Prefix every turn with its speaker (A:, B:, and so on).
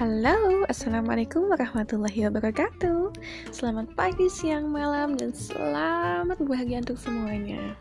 A: Halo, Assalamualaikum warahmatullahi wabarakatuh. Selamat pagi, siang, malam, dan selamat berbahagia untuk semuanya.